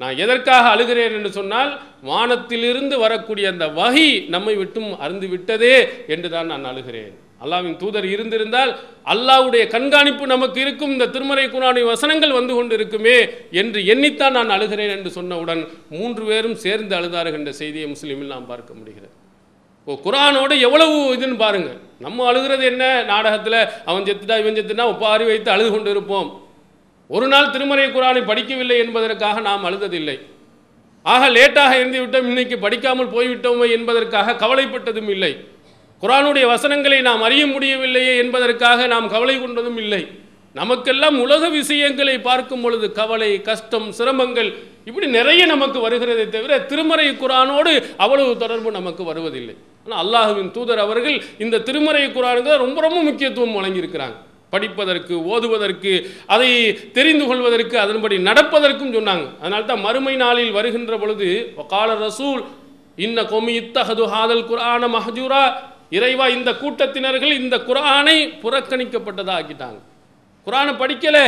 [SPEAKER 1] நான் எதற்காக அழுகிறேன் என்று சொன்னால் வானத்திலிருந்து வரக்கூடிய அந்த வகி நம்மை விட்டும் அருந்து விட்டதே என்று தான் நான் அழுகிறேன். அல்லாவின் தூதர் இருந்திருந்தால் அல்லாவுடைய கண்காணிப்பு நமக்கு இருக்கும் இந்த திருமறை குரானுடைய வசனங்கள் வந்து கொண்டு இருக்குமே என்று எண்ணித்தான் நான் அழுகிறேன் என்று சொன்னவுடன் மூன்று பேரும் சேர்ந்து அழுதார்கள் என்ற செய்தியை முஸ்லீமில் நாம் பார்க்க முடிகிறது. ஓ குரானோட எவ்வளவு இதுன்னு பாருங்கள் நம்ம அழுகிறது என்ன? நாடகத்தில் அவன் செத்துட்டா இவன் செத்துட்டா ஒப்பாரி வைத்து அழுது கொண்டு இருப்போம் ஒரு நாள் திருமறை குரானை படிக்கவில்லை என்பதற்காக நாம் அழுததில்லை. ஆக லேட்டாக இருந்து விட்டோம் இன்னைக்கு படிக்காமல் போய்விட்டோமே என்பதற்காக கவலைப்பட்டதும் இல்லை. குரானுடைய வசனங்களை நாம் அறிய முடியவில்லையே என்பதற்காக நாம் கவலை கொண்டதும் இல்லை. நமக்கெல்லாம் உலக விஷயங்களை பார்க்கும் பொழுது கவலை கஷ்டம் சிரமங்கள் இப்படி நிறைய நமக்கு வருகிறதே தவிர திருமறை குரானோடு அவ்வளவு தொடர்பு நமக்கு வருவதில்லை. ஆனால் அல்லாஹுவின் தூதர் அவர்கள் இந்த திருமறை குரானுக்கு ரொம்ப ரொம்ப முக்கியத்துவம் வழங்கியிருக்கிறாங்க. படிப்பதற்கு ஓதுவதற்கு அதை தெரிந்து கொள்வதற்கு அதன்படி நடப்பதற்கும் சொன்னாங்க. அதனால தான் மறுமை நாளில் வருகின்ற பொழுது கால ரசூல் இன்ன கொமி இத்தகது ஹாதல் குரான மஹஜூரா இறைவா இந்த கூட்டத்தினர்கள் இந்த குரானை புறக்கணிக்கப்பட்டதா ஆக்கிட்டாங்க குரானை படிக்கல.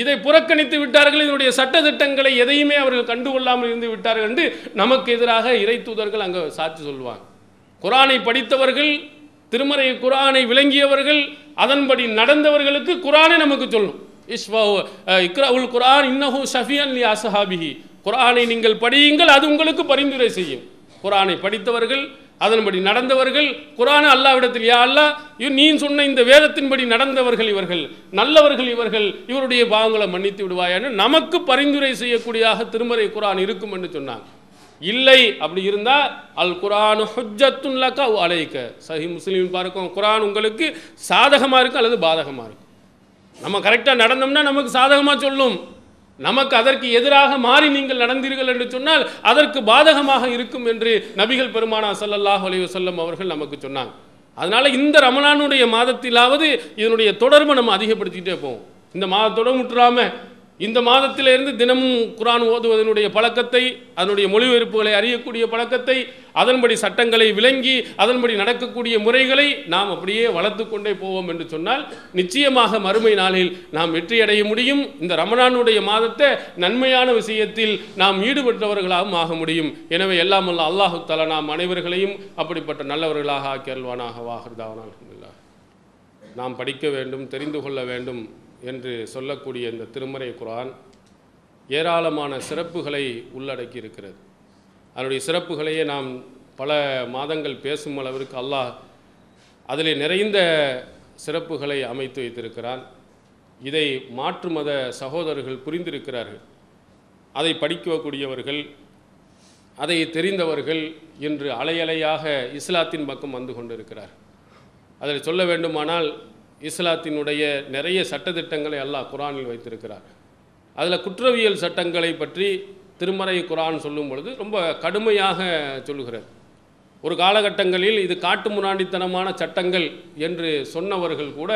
[SPEAKER 1] இதை புறக்கணித்து விட்டார்கள். இதனுடைய சட்ட திட்டங்களை எதையுமே அவர்கள் கண்டுகொள்ளாமல் இருந்து விட்டார்கள் என்று நமக்கு எதிராக இறை தூதர்கள் அங்கே சாட்சி சொல்லுவாங்க. குரானை படித்தவர்கள் திருமறை குரானை விளங்கியவர்கள் அதன்படி நடந்தவர்களுக்கு குரானை நமக்கு சொல்லும். இஸ்வா இக்ராவுல் குரான் இன்னஹு ஷஃபியன் லி அசஹாபிஹி குரானை நீங்கள் படியுங்கள் அது உங்களுக்கு பரிந்துரை செய்யும். குரானை படித்தவர்கள் அதன்படி நடந்தவர்கள் குரான அல்லாவிடத்தில் யா அல்லா நீ சொன்ன இந்த வேதத்தின்படி நடந்தவர்கள் இவர்கள் நல்லவர்கள் இவர்கள் இவருடைய பாவங்களை மன்னித்து விடுவாயான்னு நமக்கு பரிந்துரை செய்யக்கூடியதாக திருமறை குரான் இருக்கும் என்று சொன்னாங்க. இல்லை அப்படி இருந்தால் அல் குரான் ஹுஜத்துன் அலைக்க சஹி முஸ்லீம் பார்க்கும் குரான் உங்களுக்கு சாதகமாக இருக்கும் அல்லது பாதகமாக இருக்கும் நம்ம கரெக்டாக நடந்தோம்னா நமக்கு சாதகமாக சொல்லும். நமக்கு அதற்கு எதிராக மாறி நீங்கள் நடந்தீர்கள் என்று சொன்னால் அதற்கு பாதகமாக இருக்கும் என்று நபிகள் பெருமானா சல்லல்லாஹ் அலைவசல்லம் அவர்கள் நமக்கு சொன்னாங்க. அதனால இந்த ரமணானுடைய மாதத்திலாவது இதனுடைய தொடர்பை நம்ம அதிகப்படுத்திக்கிட்டே போவோம். இந்த மாதத்தோட முற்றாமல் இந்த மாதத்திலிருந்து தினமும் குரான் ஓதுவதனுடைய பழக்கத்தை அதனுடைய மொழிபெயர்ப்புகளை அறியக்கூடிய பழக்கத்தை அதன்படி சட்டங்களை விளங்கி அதன்படி நடக்கக்கூடிய முறைகளை நாம் அப்படியே வளர்த்து கொண்டே போவோம் என்று சொன்னால் நிச்சயமாக மறுமை நாளில் நாம் வெற்றியடைய முடியும். இந்த ரமணானுடைய மாதத்தை நன்மையான விஷயத்தில் நாம் ஈடுபட்டவர்களாகவும் ஆக முடியும். எனவே எல்லாம் அல்ல அல்லாஹு தலா நாம் அனைவர்களையும் அப்படிப்பட்ட நல்லவர்களாக ஆக்கியல்வானாக வாகர்தாவனாக நாம் படிக்க வேண்டும் தெரிந்து கொள்ள வேண்டும். என்று சொல்லக்கூடிய இந்த திருமறை குரான் ஏராளமான சிறப்புகளை உள்ளடக்கி இருக்கிறது அதனுடைய சிறப்புகளையே நாம் பல மாதங்கள் பேசும் அளவிற்கு அல்லாஹ் அதிலே நிறைந்த சிறப்புகளை அமைத்து வைத்திருக்கிறான். இதை மாற்று மத சகோதரர்கள் புரிந்திருக்கிறார்கள். அதை படிக்கக்கூடியவர்கள் அதை தெரிந்தவர்கள் இன்று அலையலையாக இஸ்லாத்தின் பக்கம் வந்து கொண்டிருக்கிறார் அதில் சொல்ல வேண்டுமானால் இஸ்லாத்தினுடைய நிறைய சட்டத்திட்டங்களை அல்லாஹ் குரானில் வைத்திருக்கிறார். அதில் குற்றவியல் சட்டங்களை பற்றி திருமறை குரான் சொல்லும் பொழுது ரொம்ப கடுமையாக சொல்கிறது ஒரு காலகட்டங்களில் இது காட்டு முராண்டித்தனமான சட்டங்கள் என்று சொன்னவர்கள் கூட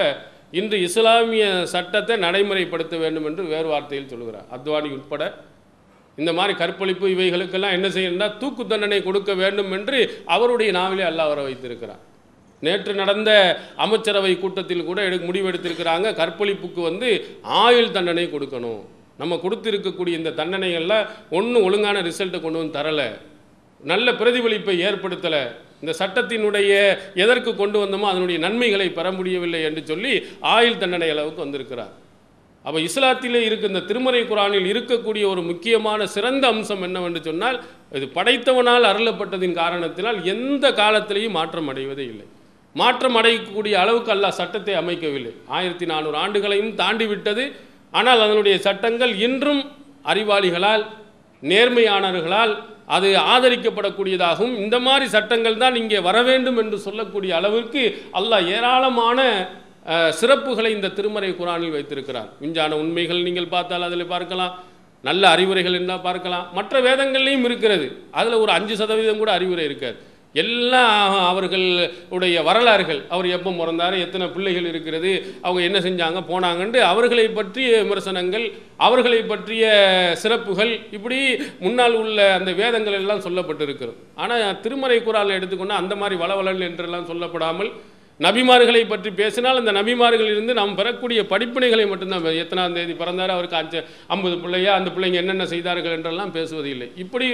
[SPEAKER 1] இன்று இஸ்லாமிய சட்டத்தை நடைமுறைப்படுத்த வேண்டும் என்று வேறு வார்த்தையில் சொல்லுகிறார். அத்வானி உட்பட இந்த மாதிரி கற்பழிப்பு இவைகளுக்கெல்லாம் என்ன செய்யணும்னா தூக்கு தண்டனை கொடுக்க வேண்டும் என்று அவருடைய நாவிலே அல்லாஹ் வர வைத்திருக்கிறார். நேற்று நடந்த அமைச்சரவை கூட்டத்தில் கூட எடு முடிவெடுத்திருக்கிறாங்க. கற்பழிப்புக்கு வந்து ஆயுள் தண்டனை கொடுக்கணும். நம்ம கொடுத்திருக்கக்கூடிய இந்த தண்டனைகளில் ஒன்றும் ஒழுங்கான ரிசல்ட்டை கொண்டு வந்து தரலை. நல்ல பிரதிபலிப்பை ஏற்படுத்தலை. இந்த சட்டத்தினுடைய எதற்கு கொண்டு வந்தோமோ அதனுடைய நன்மைகளை பெற முடியவில்லை என்று சொல்லி ஆயுள் தண்டனை அளவுக்கு வந்திருக்கிறார். அப்போ இஸ்லாத்திலே இருக்க இந்த திருமறை குரானில் இருக்கக்கூடிய ஒரு முக்கியமான சிறந்த அம்சம் என்னவென்று சொன்னால் இது படைத்தவனால் அருளப்பட்டதின் காரணத்தினால் எந்த காலத்திலையும் மாற்றம் அடைவதே இல்லை. மாற்றம் அடையக்கூடிய அளவுக்கு அல்லாஹ் சட்டத்தை அமைக்கவில்லை. ஆயிரத்தி நானூறு ஆண்டுகளையும் தாண்டி விட்டது ஆனால் அதனுடைய சட்டங்கள் இன்றும் அறிவாளிகளால் நேர்மையானவர்களால் அது ஆதரிக்கப்படக்கூடியதாகவும் இந்த மாதிரி சட்டங்கள் தான் இங்கே வர வேண்டும் என்று சொல்லக்கூடிய அளவிற்கு அல்லாஹ் ஏராளமான சிறப்புகளை இந்த திருமறை குரானில் வைத்திருக்கிறார். விஞ்ஞான உண்மைகள் நீங்கள் பார்த்தால் அதில் பார்க்கலாம். நல்ல அறிவுரைகள் என்ன பார்க்கலாம். மற்ற வேதங்கள்லையும் இருக்கிறது. அதில் ஒரு அஞ்சு சதவீதம் கூட அறிவுரை இருக்காது. எல்லாம் அவர்கள் உடைய வரலாறுகள். அவர் எப்போ பிறந்தார் எத்தனை பிள்ளைகள் இருக்கிறது அவங்க என்ன செஞ்சாங்க போனாங்கன்ட்டு அவர்களை பற்றிய விமர்சனங்கள் அவர்களை பற்றிய சிறப்புகள் இப்படி முன்னால் உள்ள அந்த வேதங்கள் எல்லாம் சொல்லப்பட்டிருக்கிறது. ஆனால் திருமறை குரானை எடுத்துக்கொண்டு அந்த மாதிரி வளவலன் என்றெல்லாம் சொல்லப்படாமல் நபிமார்களை பற்றி பேசினால் அந்த நபிமார்களிலிருந்து நாம் பெறக்கூடிய படிப்பினைகளை மட்டும்தான் எத்தனாம் தேதி பிறந்தார் அவருக்கு அஞ்சு ஐம்பது பிள்ளையா அந்த பிள்ளைங்க என்னென்ன செய்தார்கள் என்றெல்லாம் பேசுவது இல்லை இப்படி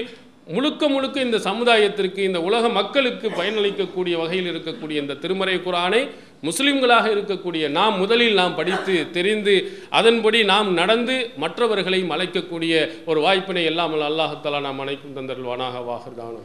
[SPEAKER 1] முழுக்க முழுக்க இந்த சமுதாயத்திற்கு இந்த உலக மக்களுக்கு பயனளிக்கக்கூடிய வகையில் இருக்கக்கூடிய இந்த திருமறை குரானை முஸ்லிம்களாக இருக்கக்கூடிய நாம் முதலில் நாம் படித்து தெரிந்து அதன்படி நாம் நடந்து மற்றவர்களையும் அழைக்கக்கூடிய ஒரு வாய்ப்பினை எல்லாம் அல்லாஹத்தாலா நாம் அனைக்கும் தந்தருள்வானாக வாகர்தான